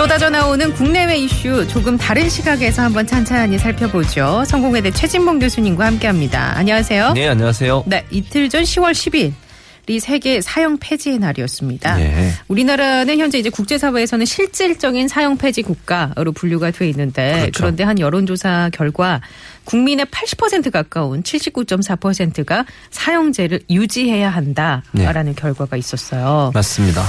쏟아져 나오는 국내외 이슈 조금 다른 시각에서 한번 찬찬히 살펴보죠. 성공회대 최진봉 교수님과 함께합니다. 안녕하세요. 네, 안녕하세요. 네, 이틀 전 10월 10일. 이 세계 사형 폐지의 날이었습니다. 네. 우리나라는 현재 이제 국제사회에서는 실질적인 사형 폐지 국가로 분류가 돼 있는데 그렇죠. 그런데 한 여론조사 결과 국민의 80% 가까운 79.4%가 사형제를 유지해야 한다라는 결과가 있었어요. 맞습니다.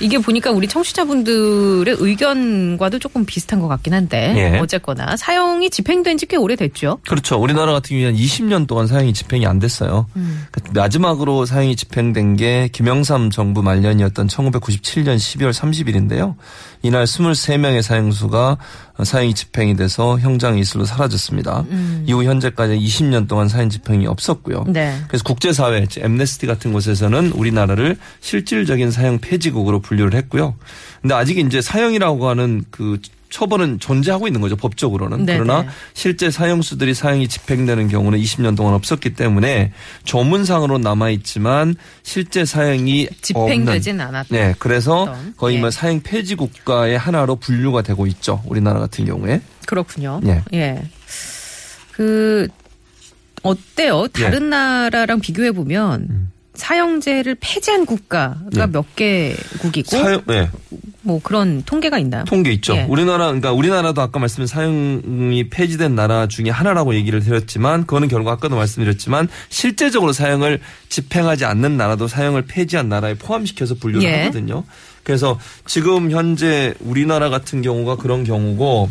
이게 보니까 우리 청취자분들의 의견과도 조금 비슷한 것 같긴 한데 예. 어쨌거나 사형이 집행된 지 꽤 오래됐죠. 그렇죠. 우리나라 같은 경우에는 20년 동안 사형이 집행이 안 됐어요. 음. 그 마지막으로 사형이 집행된 게 김영삼 정부 말년이었던 1997년 12월 30일인데요. 이날 23명의 사형수가 사형이 집행이 돼서 형장 이슬로 사라졌습니다. 이후 현재까지 20년 동안 사형 집행이 없었고요. 음. 네. 그래서 국제사회, 엠네스티 같은 곳에서는 우리나라를 실질적인 사형 폐지국으로 분류를 했고요. 근데 아직 이제 사형이라고 하는 그 처벌은 존재하고 있는 거죠, 법적으로는. 네네. 그러나 실제 사형수들이 사형이 집행되는 경우는 20년 동안 없었기 때문에 조문상으로 남아 있지만 실제 사형이 집행되진 않았다. 네, 그래서 어떤, 거의 예. 뭐 사형 폐지 국가의 하나로 분류가 되고 있죠. 우리나라 같은 경우에. 그렇군요. 예. 예. 그 어때요? 예. 다른 나라랑 비교해 보면 음. 사형제를 폐지한 국가가 예. 몇 개국이고 사형, 네, 뭐 그런 통계가 있나요? 통계 있죠. 예. 우리나라, 그러니까 우리나라도 아까 말씀드린 사형이 폐지된 나라 중에 하나라고 얘기를 드렸지만, 그거는 결국 아까도 말씀드렸지만, 실제적으로 사형을 집행하지 않는 나라도 사형을 폐지한 나라에 포함시켜서 분류를 예. 하거든요. 그래서 지금 현재 우리나라 같은 경우가 그런 경우고,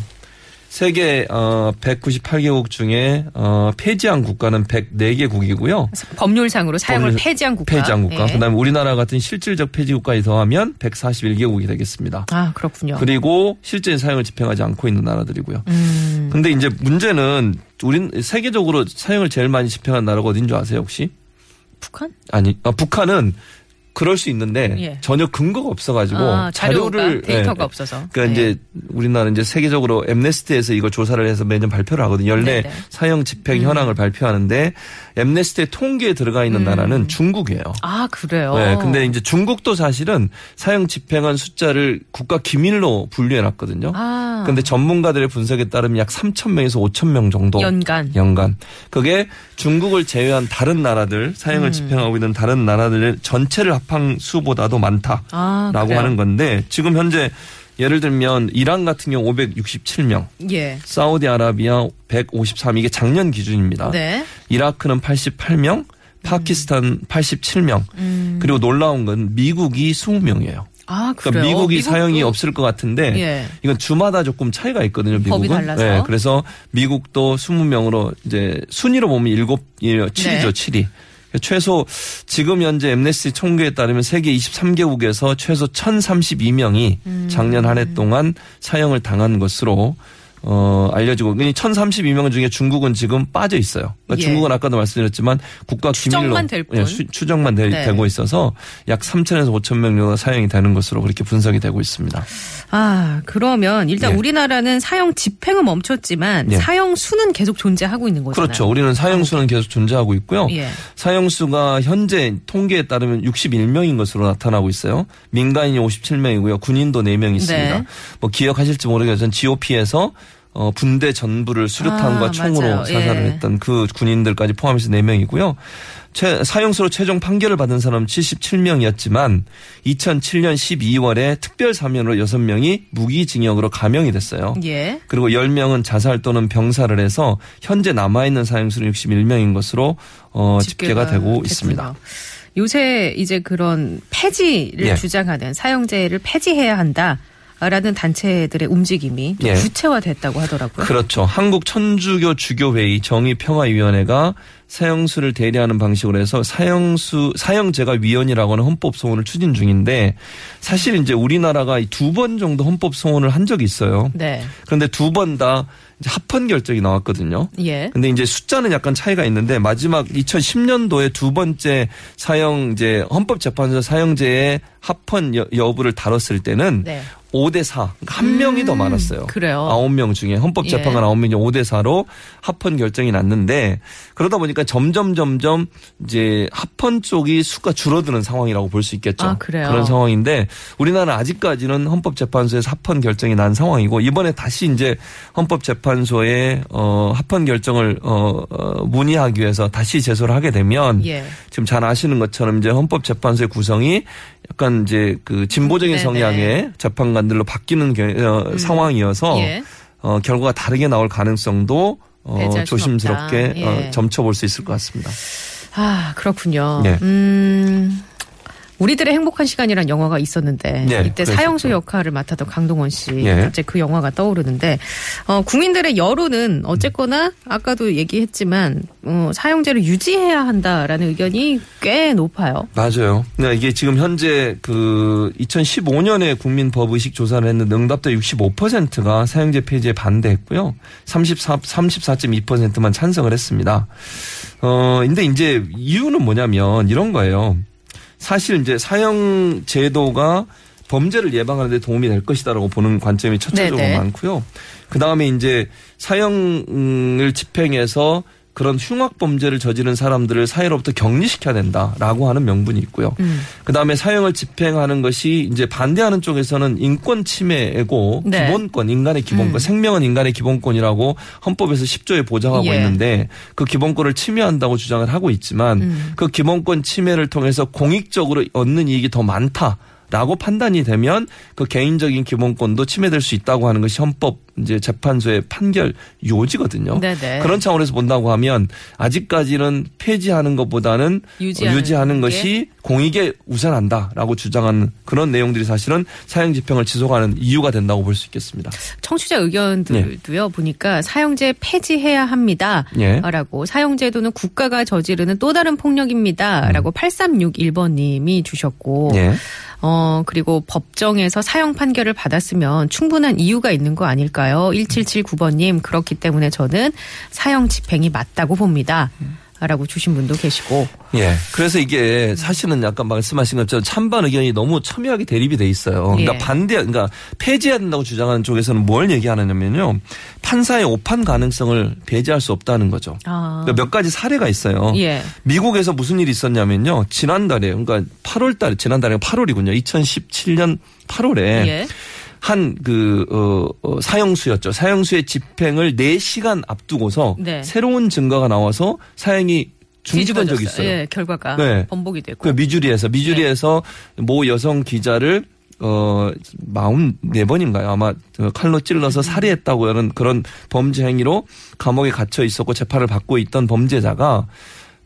세계 어 198개국 중에 어 폐지한 국가는 104개국이고요. 법률상으로 사형을 법률- 폐지한 국가. 폐지한 국가. 예. 그다음에 우리나라 같은 실질적 폐지 국가에 더하면 141개국이 되겠습니다. 아 그렇군요. 그리고 실제 사형을 집행하지 않고 있는 나라들이고요. 음, 근데 이제 문제는 우린 세계적으로 사형을 제일 많이 집행한 나라가 어딘 줄 아세요 혹시? 북한? 아니, 아, 북한은 그럴 수 있는데 예. 전혀 근거가 없어가지고 아, 자료를 데이터가 예. 없어서. 그러니까 예. 이제 우리나라 이제 세계적으로 엠네스티에서 이걸 조사를 해서 매년 발표를 하거든요. 연내 네네. 음. 사형 집행 현황을 발표하는데 엠네스티의 통계에 들어가 있는 나라는 중국이에요. 아 그래요. 네, 근데 이제 중국도 사실은 사형 집행한 숫자를 국가 기밀로 분류해 놨거든요. 아, 근데 전문가들의 분석에 따르면 약 3천 명에서 5천 명 정도 연간. 연간. 그게 중국을 제외한 다른 나라들 사형을 음. 집행하고 있는 다른 나라들 전체를 합한 수보다도 많다라고 아? 하는 건데 지금 현재 예를 들면 이란 같은 경우 567명, 예. 사우디아라비아 153 이게 작년 기준입니다. 네. 이라크는 88명, 파키스탄 87명. 음. 그리고 놀라운 건 미국이 20명이에요. 아 그러니까. 미국이 미국도- 사형이 없을 것 같은데 예. 이건 주마다 조금 차이가 있거든요. 미국은. 달라서. 네, 그래서 미국도 20명으로 이제 순위로 보면 7, 7이죠. 네. 7이. 최소 지금 현재 엠네스티 총계에 따르면 세계 23개국에서 최소 1,032명이 음. 작년 한 해 동안 사형을 당한 것으로 어, 알려지고, 1,032명 중에 중국은 지금 빠져 있어요. 그러니까 예. 중국은 아까도 말씀드렸지만 국가 기밀로 추정만 될 뿐. 예, 수- 추정만 되, 네. 고 있어서 약 3천에서 5천 명 정도 사형이 되는 것으로 그렇게 분석이 되고 있습니다. 아, 그러면 일단 예. 우리나라는 사형 집행은 멈췄지만 예. 사형 수는 계속 존재하고 있는 거잖아요. 그렇죠. 우리는 사형 수는 계속 존재하고 있고요. 예. 사형 수가 현재 통계에 따르면 61명인 것으로 나타나고 있어요. 민간인이 57명이고요. 군인도 4명 있습니다. 네. 뭐 기억하실지 모르겠지만 GOP에서 어, 군대 전부를 수류탄과 아, 총으로 맞아요. 사살을 예. 했던 그 군인들까지 포함해서 4명이고요. 최, 사형수로 최종 판결을 받은 사람은 77명이었지만 2007년 12월에 특별 사면으로 6명이 무기징역으로 감형이 됐어요. 예. 그리고 10명은 자살 또는 병사를 해서 현재 남아있는 사형수는 61명인 것으로 어, 집계가, 되고 됐군요. 있습니다. 요새 이제 그런 폐지를 예. 주장하는 사형제를 폐지해야 한다. 라는 단체들의 움직임이 좀 예. 구체화됐다고 하더라고요. 그렇죠. 한국 천주교 주교회의 정의평화위원회가 사형수를 대리하는 방식으로 해서 사형수 사형제가 위원이라고 하는 헌법 소원을 추진 중인데 사실 이제 우리나라가 두 번 정도 헌법 소원을 한 적이 있어요. 네. 그런데 두 번 다 합헌 결정이 나왔거든요. 예. 근데 이제 숫자는 약간 차이가 있는데 마지막 2010년도에 두 번째 사형 이제 헌법재판소 사형제의 합헌 여, 여부를 다뤘을 때는 네. 5대 4. 그러니까 한 명이 더 많았어요. 그래요? 9명 중에 헌법재판관 예. 9명이 5대 4로 합헌 결정이 났는데 그러다 보니까 점점 점점 이제 합헌 쪽이 수가 줄어드는 상황이라고 볼 수 있겠죠. 아, 그래요? 런 상황인데 우리나라는 아직까지는 헌법재판소에서 합헌 결정이 난 상황이고 이번에 다시 이제 헌법재판소에 어 합헌 결정을 어, 어 문의하기 위해서 다시 제소를 하게 되면 예. 지금 잘 아시는 것처럼 이제 헌법재판소의 구성이 약간 이제 그 진보적인 네네. 성향의 재판관 들로 바뀌는 겨- 어, 상황이어서 예. 어, 결과가 다르게 나올 가능성도 어, 조심스럽게 없다. 예. 어, 점쳐볼 수 있을 것 같습니다. 아, 그렇군요. 네. 음. 우리들의 행복한 시간이란 영화가 있었는데 네, 이때. 사형수 역할을 맡았던 강동원 씨 예. 갑자기 그 영화가 떠오르는데 어, 국민들의 여론은 어쨌거나 아까도 얘기했지만 어, 사형제를 유지해야 한다라는 의견이 꽤 높아요. 맞아요. 네, 이게 지금 현재 그 2015년에 국민 법 의식 조사를 했는데 응답자 65%가 사형제 폐지에 반대했고요. 34, 34.2%만 찬성을 했습니다. 어, 근데 이제 이유는 뭐냐면 이런 거예요. 사실 이제 사형 제도가 범죄를 예방하는 데 도움이 될 것이다라고 보는 관점이 첫째적으로 네네. 많고요. 그 다음에 이제 사형을 집행해서 그런 흉악 범죄를 저지른 사람들을 사회로부터 격리시켜야 된다라고 하는 명분이 있고요. 음. 그 다음에 사형을 집행하는 것이 이제 반대하는 쪽에서는 인권 침해고 네. 기본권, 인간의 기본권, 음. 생명은 인간의 기본권이라고 헌법에서 10조에 보장하고 예. 있는데 그 기본권을 침해한다고 주장을 하고 있지만 음. 그 기본권 침해를 통해서 공익적으로 얻는 이익이 더 많다. 라고 판단이 되면 그 개인적인 기본권도 침해될 수 있다고 하는 것이 헌법 이제 재판소의 판결 요지거든요. 네네. 그런 차원에서 본다고 하면 아직까지는 폐지하는 것보다는 유지하는 유지하는, 게? 것이 공익에 우선한다라고 주장하는 그런 내용들이 사실은 사형 집행을 지속하는 이유가 된다고 볼 수 있겠습니다. 청취자 의견들도요 보니까 사형제 폐지해야 합니다. 예. 라고 사형제도는 국가가 저지르는 또 다른 폭력입니다. 라고 8361번님이 주셨고 예. 어 그리고 법정에서 사형 판결을 받았으면 충분한 이유가 있는 거 아닐까요? 1779번님 그렇기 때문에 저는 사형 집행이 맞다고 봅니다. 라고 주신 분도 계시고 예. 그래서 이게 사실은 약간 말씀하신 것처럼 찬반 의견이 너무 첨예하게 대립이 돼 있어요. 그러니까 예. 반대, 그러니까 폐지해야 된다고 주장하는 쪽에서는 뭘 얘기하느냐면요. 판사의 오판 가능성을 배제할 수 없다는 거죠. 아. 그러니까 몇 가지 사례가 있어요. 예. 미국에서 무슨 일이 있었냐면요. 지난달에, 그러니까 8월 달에, 지난달에 8월이군요. 2017년 8월에 예. 한 그, 어, 어, 사형수였죠. 사형수의 집행을 4시간 앞두고서 네. 새로운 증거가 나와서 사형이 중지된 적이. 있어요. 예, 결과가 네. 번복이 되고. 그 미주리에서 미주리에서 모 여성 기자를 어 44번인가요? 아마 그 칼로 찔러서 살해했다고 하는 그런 범죄 행위로 감옥에 갇혀 있었고 재판을 받고 있던 범죄자가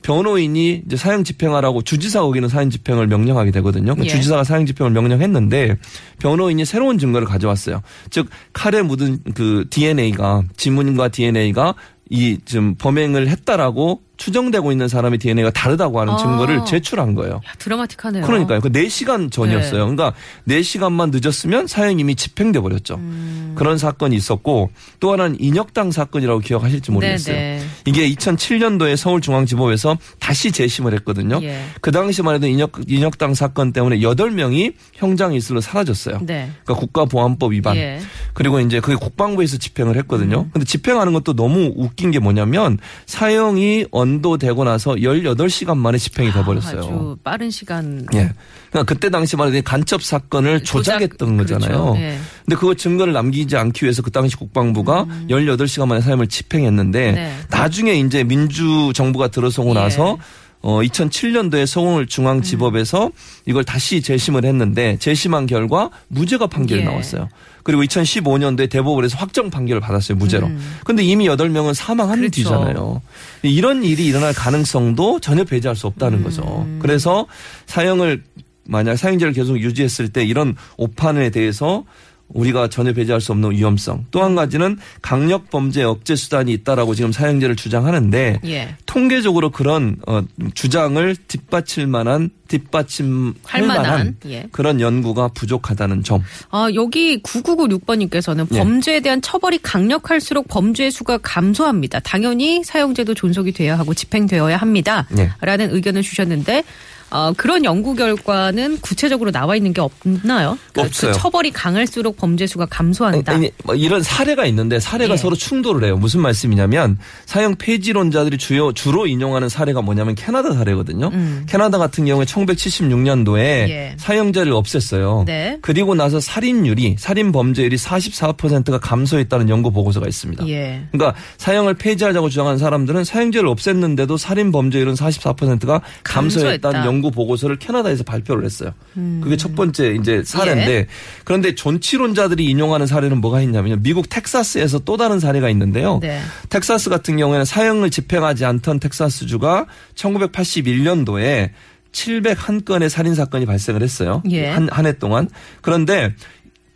변호인이 이제 사형 집행하라고 주지사 거기는 사형 집행을 명령하게 되거든요. 그 예. 주지사가 사형 집행을 명령했는데 변호인이 새로운 증거를 가져왔어요. 즉 칼에 묻은 그 DNA가 지문과 DNA가 이 지금 범행을 했다라고 추정되고 있는 사람의 DNA가 다르다고 하는 아. 증거를 제출한 거예요. 야, 드라마틱하네요. 그러니까요. 그 4시간 전이었어요. 네. 그러니까 4시간만 늦었으면 사형이 이미 집행돼 버렸죠. 음. 그런 사건이 있었고 또 하나는 인혁당 사건이라고 기억하실지 모르겠어요. 네네. 이게 2007년도에 서울중앙지법에서 다시 재심을 했거든요. 예. 그 당시만 해도 인혁, 인혁당 사건 때문에 8명이 형장 이슬로 사라졌어요. 네. 그러니까 국가보안법 위반. 예. 그리고 이제 그게 국방부에서 집행을 했거든요. 음. 근데 집행하는 것도 너무 웃긴 게 뭐냐면 사형이 언도되고 나서 18시간 만에 집행이 돼버렸어요. 아주 빠른 시간. 예. 그러니까 그때 당시만 해도 간첩 사건을 조작, 조작했던 거잖아요. 그렇죠. 예. 근데 그거 증거를 남기지 않기 위해서 그 당시 국방부가 18시간 만에 사형을 집행했는데 음. 네. 나중에 이제 민주 정부가 들어서고 예. 나서 어 2007년도에 서울 중앙지법에서 음. 이걸 다시 재심을 했는데 재심한 결과 무죄가 판결이 예. 나왔어요. 그리고 2015년도에 대법원에서 확정 판결을 받았어요. 무죄로. 음. 근데 이미 8명은 사망한 그렇죠. 뒤잖아요. 이런 일이 일어날 가능성도 전혀 배제할 수 없다는 음. 거죠. 그래서 사형을 만약 사형제를 계속 유지했을 때 이런 오판에 대해서 우리가 전혀 배제할 수 없는 위험성. 또 한 가지는 강력 범죄 억제 수단이 있다라고 지금 사형제를 주장하는데 예. 통계적으로 그런 어, 주장을 뒷받칠 만한 뒷받침할 할 만한, 만한, 예. 그런 연구가 부족하다는 점. 아, 여기 9996번님께서는 예. 범죄에 대한 처벌이 강력할수록 범죄 수가 감소합니다. 당연히 사형제도 존속이 되어야 하고 집행되어야 합니다. 예. 라는 의견을 주셨는데 어, 그런 연구 결과는 구체적으로 나와 있는 게 없나요? 그러니까 없어요. 그 처벌이 강할수록 범죄 수가 감소한다. 아니, 뭐 이런 사례가 있는데 사례가 예. 서로 충돌을 해요. 무슨 말씀이냐면 사형 폐지론자들이 주요 주로 인용하는 사례가 뭐냐면 캐나다 사례거든요. 캐나다 같은 경우에 1976년도에 음. 예. 사형제를 없앴어요. 네. 그리고 나서 살인율이 살인 범죄율이 44%가 감소했다는 연구 보고서가 있습니다. 예. 그러니까 사형을 폐지하자고 주장하는 사람들은 사형제를 없앴는데도 살인 범죄율은 44%가 감소했다는 감소했다. 연구 보고서를 캐나다에서 발표를 했어요. 그게 첫 번째 이제 사례인데 예. 그런데 존치론자들이 인용하는 사례는 뭐가 있냐면요. 미국 텍사스에서 또 다른 사례가 있는데요. 네. 텍사스 같은 경우에는 사형을 집행하지 않던 텍사스주가 1981년도에 701건의 살인 사건이 발생을 했어요. 예. 한 한 해 동안. 그런데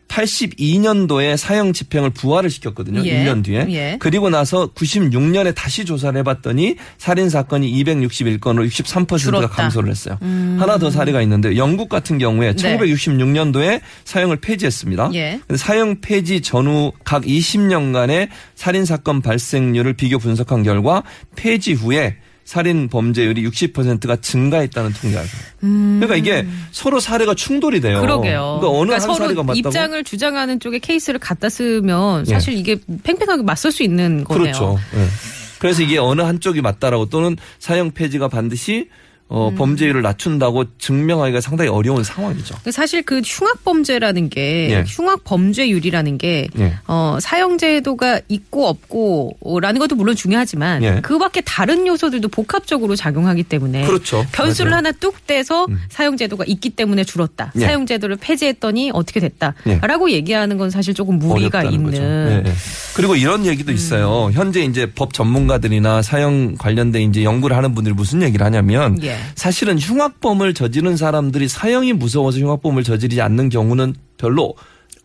82년도에 사형 집행을 부활을 시켰거든요. 예. 1년 뒤에. 예. 그리고 나서 96년에 다시 조사를 해봤더니 살인 사건이 261건으로 63%가 줄었다. 음. 감소를 했어요. 하나 더 사례가 있는데 영국 같은 경우에 네. 1966년도에 사형을 폐지했습니다. 예. 사형 폐지 전후 각 20년간의 살인 사건 발생률을 비교 분석한 결과 폐지 후에 살인 범죄율이 60%가 증가했다는 통계가 있어요. 그러니까 이게 서로 사례가 충돌이 돼요. 음. 그러게요. 그러니까 어느 한 서로 사례가 맞다고 입장을 주장하는 쪽에 케이스를 갖다 쓰면 예. 사실 이게 팽팽하게 맞설 수 있는 거네요. 그렇죠. 예. 그래서 이게 어느 한쪽이 맞다라고 또는 사형 폐지가 반드시 음. 어, 범죄율을 낮춘다고 증명하기가 상당히 어려운 상황이죠. 사실 그 흉악 범죄라는 게 예. 흉악 범죄율이라는 게 예. 어, 사형제도가 있고 없고라는 것도 물론 중요하지만 예. 그밖에 다른 요소들도 복합적으로 작용하기 때문에 그렇죠. 변수를 맞아요. 음. 하나 뚝 떼서 사형제도가 있기 때문에 줄었다. 예. 사형제도를 폐지했더니 어떻게 예. 됐다라고 얘기하는 건 사실 조금 무리가 있는. 예, 예. 그리고 이런 음. 얘기도 있어요. 현재 이제 법 전문가들이나 사형 관련된 이제 연구를 하는 분들이 무슨 얘기를 하냐면 예. 사실은 흉악범을 저지른 사람들이 사형이 무서워서 흉악범을 저지르지 않는 경우는 별로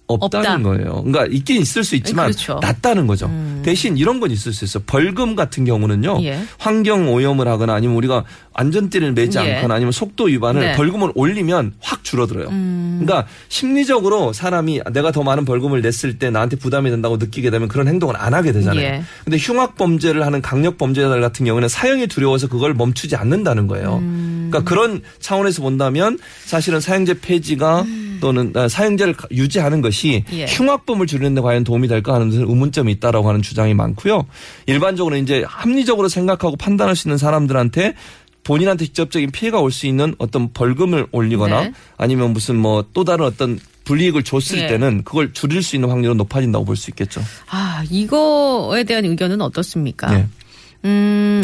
없다는 없다. 거예요. 그러니까 있긴 있을 수 있지만 그렇죠. 낮다는 거죠. 대신 이런 건 있을 수 있어요. 벌금 같은 경우는요. 예. 환경 오염을 하거나 아니면 우리가 안전띠를 매지 예. 않거나 아니면 속도 위반을 네. 음. 벌금을 올리면 확 줄어들어요. 그러니까 심리적으로 사람이 내가 더 많은 벌금을 냈을 때 나한테 부담이 된다고 느끼게 되면 그런 행동을 안 하게 되잖아요. 예. 근데 흉악 범죄를 하는 강력 범죄자들 같은 경우는 사형이 두려워서 그걸 멈추지 않는다는 거예요. 음. 그러니까 그런 차원에서 본다면 사실은 사형제 폐지가 또는 아, 사형제를 가- 유지하는 것이 예. 흉악범을 줄이는 데 과연 도움이 될까 하는 데는 의문점이 있다라고 하는 주장이 많고요. 일반적으로 이제 합리적으로 생각하고 판단할 수 있는 사람들한테 본인한테 직접적인 피해가 올 수 있는 어떤 벌금을 올리거나 네. 아니면 무슨 뭐 또 다른 어떤 불이익을 줬을 예. 때는 그걸 줄일 수 있는 확률은 높아진다고 볼 수 있겠죠. 아 이거에 대한 의견은 어떻습니까? 네. 음,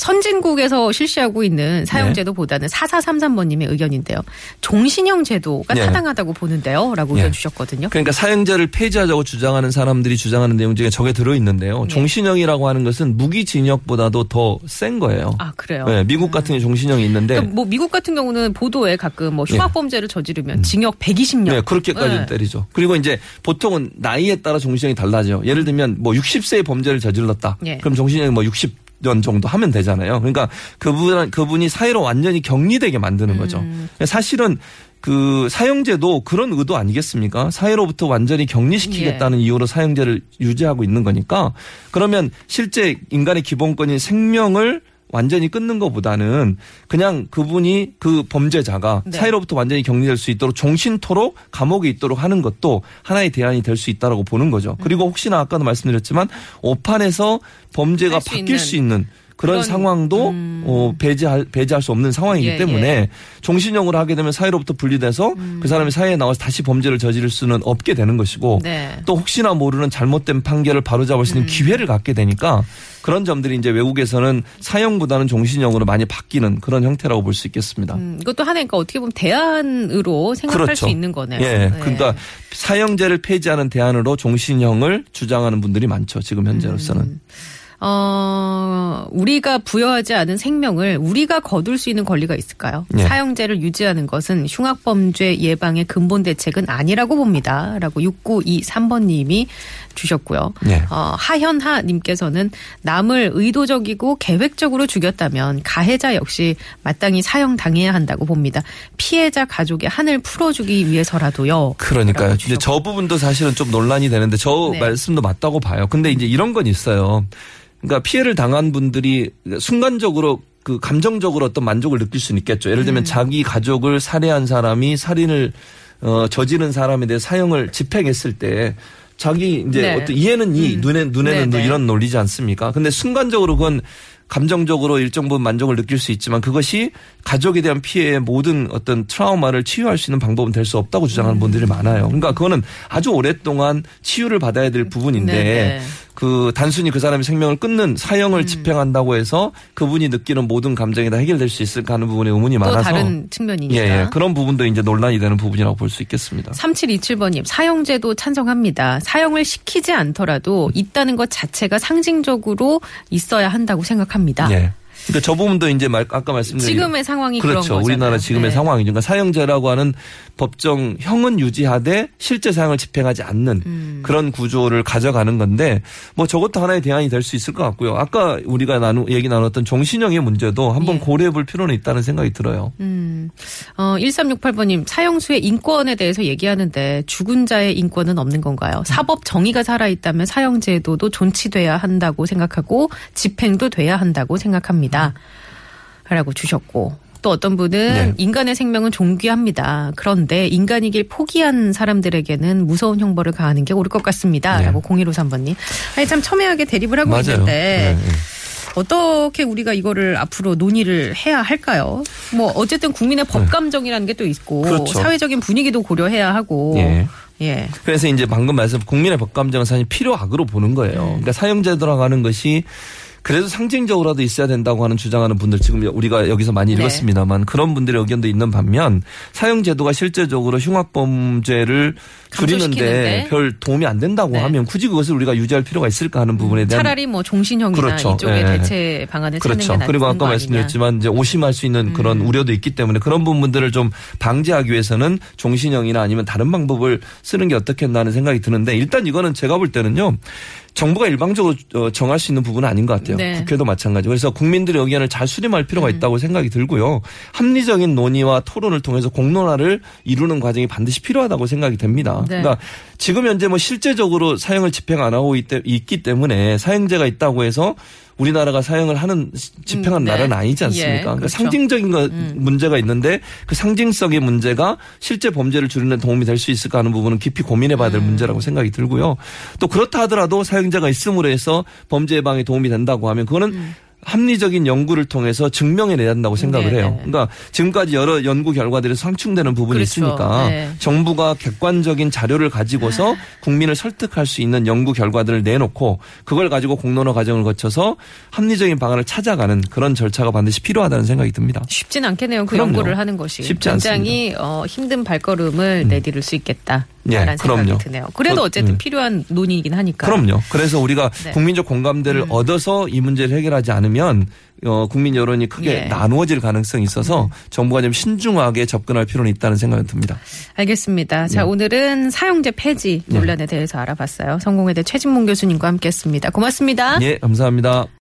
선진국에서 실시하고 네. 있는 사형제도보다는 4433번님의 의견인데요. 종신형 제도가 네. 타당하다고 보는데요. 라고 의견 네. 주셨거든요. 그러니까 사형제를 폐지하자고 주장하는 사람들이 주장하는 내용 중에 저게 들어 있는데요. 네. 종신형이라고 하는 것은 무기징역보다도 더 센 거예요. 아, 그래요? 네, 미국 같은 경우 종신형이 있는데 그러니까 뭐 미국 같은 경우는 보도에 가끔 뭐 흉악범죄를 저지르면 징역 120년. 네, 그렇게까지 네. 때리죠. 그리고 이제 보통은 나이에 따라 종신형이 달라져요. 예를 들면 뭐 60세의 범죄를 저질렀다. 예. 그럼 종신형이 뭐 60 년 정도 하면 되잖아요. 그러니까 그분 그분이 사회로 완전히 격리되게 만드는 거죠. 음. 사실은 그 사형제도 그런 의도 아니겠습니까? 사회로부터 완전히 격리시키겠다는 예. 이유로 사형제를 유지하고 있는 거니까 그러면 실제 인간의 기본권인 생명을 완전히 끊는 것보다는 그냥 그분이 그 범죄자가 네. 사회로부터 완전히 격리될 수 있도록 종신토록 감옥에 있도록 하는 것도 하나의 대안이 될 수 있다라고 보는 거죠. 그리고 혹시나 아까도 말씀드렸지만 오판에서 범죄가 할수 바뀔 있는 수 있는 그런, 그런, 상황도 음. 어, 배제할 배제할 수 없는 상황이기 예, 때문에 예. 종신형으로 하게 되면 사회로부터 분리돼서 그 사람이 사회에 나와서 다시 범죄를 저지를 수는 없게 되는 것이고 네. 또 혹시나 모르는 잘못된 판결을 바로잡을 수 있는 기회를 갖게 되니까 그런 점들이 이제 외국에서는 사형보다는 종신형으로 많이 바뀌는 그런 형태라고 볼 수 있겠습니다. 음, 이것도 하나니까 그러니까 어떻게 보면 대안으로 생각할 그렇죠. 수 있는 거네요. 예. 네. 그러니까 사형제를 폐지하는 대안으로 종신형을 주장하는 분들이 많죠. 지금 현재로서는. 어, 우리가 부여하지 않은 생명을 우리가 거둘 수 있는 권리가 있을까요? 예. 사형제를 유지하는 것은 흉악범죄 예방의 근본 대책은 아니라고 봅니다. 라고 6923번님이 주셨고요. 예. 어, 하현하님께서는 남을 의도적이고 계획적으로 죽였다면 가해자 역시 마땅히 사형당해야 한다고 봅니다. 피해자 가족의 한을 풀어주기 위해서라도요. 그러니까요. 이제 저 부분도 사실은 좀 논란이 되는데 저 네. 말씀도 맞다고 봐요. 근데 이제 이런 건 있어요. 그러니까 피해를 당한 분들이 순간적으로 그 감정적으로 어떤 만족을 느낄 수는 있겠죠. 예를 음. 들면 자기 가족을 살해한 사람이 살인을 어 저지른 사람에 대해 사형을 집행했을 때 자기 이제 네. 어떤 이해는 이 눈에 눈에는 네, 네. 이런 논리지 않습니까? 근데 순간적으로 그건 감정적으로 일정 부분 만족을 느낄 수 있지만 그것이 가족에 대한 피해의 모든 어떤 트라우마를 치유할 수 있는 방법은 될 수 없다고 주장하는 음. 분들이 많아요. 그러니까 그거는 아주 오랫동안 치유를 받아야 될 부분인데 네, 네. 그 단순히 그 사람의 생명을 끊는 음. 사형을 집행한다고 해서 그분이 느끼는 모든 감정이 다 해결될 수 있을까 하는 부분에 의문이 또 많아서 다른 측면이니까. 예, 예. 그런 부분도 이제 논란이 되는 부분이라고 볼 수 있겠습니다. 3727번님, 사형제도 찬성합니다. 사형을 시키지 않더라도 있다는 것 자체가 상징적으로 있어야 한다고 생각합니다. 예. 그러니까 저 부분도 이제 말, 아까 말씀드린 지금의 상황이 그렇죠. 그런 거잖아요. 우리나라 지금의 네. 상황이죠. 그러니까 사형제라고 하는 법정 형은 유지하되 실제 사형을 집행하지 않는 음. 그런 구조를 가져가는 건데 뭐 저것도 하나의 대안이 될 수 있을 것 같고요. 아까 우리가 나누 얘기 나눴던 종신형의 문제도 한번 예. 고려해 볼 필요는 있다는 생각이 들어요. 음, 어, 1368번님, 사형수의 인권에 대해서 얘기하는데 죽은 자의 인권은 없는 건가요? 사법 정의가 살아 있다면 사형제도도 존치돼야 한다고 생각하고 집행도 돼야 한다고 생각합니다. 라고 주셨고. 또 어떤 분은 네. 인간의 생명은 존귀합니다. 그런데 인간이길 포기한 사람들에게는 무서운 형벌을 가하는 게 옳을 것 같습니다. 네. 라고 0153번님. 아니, 참 첨예하게 대립을 하고 맞아요. 있는데. 네, 네. 어떻게 우리가 이거를 앞으로 논의를 해야 할까요? 뭐 어쨌든 국민의 법감정이라는 게 또 있고 네. 그렇죠. 사회적인 분위기도 고려해야 하고 예. 예. 그래서 이제 방금 말씀 국민의 법감정은 사실 필요악으로 보는 거예요. 그러니까 사형제도라고 하는 것이 그래도 상징적으로라도 있어야 된다고 하는 주장하는 분들 지금 우리가 여기서 많이 네. 읽었습니다만 그런 분들의 의견도 있는 반면 사형 제도가 실제적으로 흉악범죄를 줄이는데? 별 도움이 안 된다고 네. 하면 굳이 그것을 우리가 유지할 필요가 있을까 하는 부분에 대한 차라리 뭐 종신형이나 그렇죠. 이쪽에 예. 대체 방안을 찾는 그렇죠. 게 낫는 그리고 아까. 음. 말씀드렸지만 이제 오심할 수 있는 그런 우려도 있기 때문에 그런 부분들을 좀 방지하기 위해서는 종신형이나 아니면 다른 방법을 쓰는 게 어떻겠나 하는 생각이 드는데 일단 이거는 제가 볼 때는요. 정부가 일방적으로 어, 정할 수 있는 부분은 아닌 것 같아요. 네. 국회도 마찬가지. 그래서 국민들의 의견을 잘 수렴할 필요가 음. 있다고 생각이 들고요. 합리적인 논의와 토론을 통해서 공론화를 이루는 과정이 반드시 필요하다고 생각이 됩니다. 네. 그러니까 지금 현재 뭐 실제적으로 사형을 집행 안 하고 있- 있기 때문에 사형제가 있다고 해서 우리나라가 사형을 하는 집행한 음, 네. 나라는 아니지 예, 않습니까? 그러니까 그렇죠. 상징적인 거 문제가 있는데 그 상징성의 문제가 실제 범죄를 줄이는 데 도움이 될 수 있을까 하는 부분은 깊이 고민해 봐야 음. 될 문제라고 생각이 들고요. 또 그렇다 하더라도 사형제가 있음으로 해서 범죄 예방에 도움이 된다고 하면 그거는 음. 합리적인 연구를 통해서 증명해내야 한다고 생각을 네, 해요. 네. 그러니까 지금까지 여러 연구 결과들이 상충되는 부분이 그렇죠. 있으니까 네. 정부가 객관적인 자료를 가지고서 국민을 설득할 수 있는 연구 결과들을 내놓고 그걸 가지고 공론화 과정을 거쳐서 합리적인 방안을 찾아가는 그런 절차가 반드시 필요하다는 생각이 듭니다. 쉽진 않겠네요. 그 그럼요. 연구를 하는 것이 쉽지 굉장히 어, 힘든 발걸음을 내디딜 수 있겠다. 예, 라는 생각이 그럼요. 드네요. 그래도 그- 어쨌든 음. 필요한 논의이긴 하니까. 그럼요. 그래서 우리가 네. 국민적 공감대를 얻어서 이 문제를 해결하지 않으면 어, 국민 여론이 크게 예. 나누어질 가능성이 있어서 정부가 좀 신중하게 접근할 필요는 있다는 생각이 듭니다. 알겠습니다. 자, 오늘은 사용제 폐지 논란에 대해서 알아봤어요. 성공회대 최진몽 교수님과 함께했습니다. 고맙습니다. 예, 감사합니다.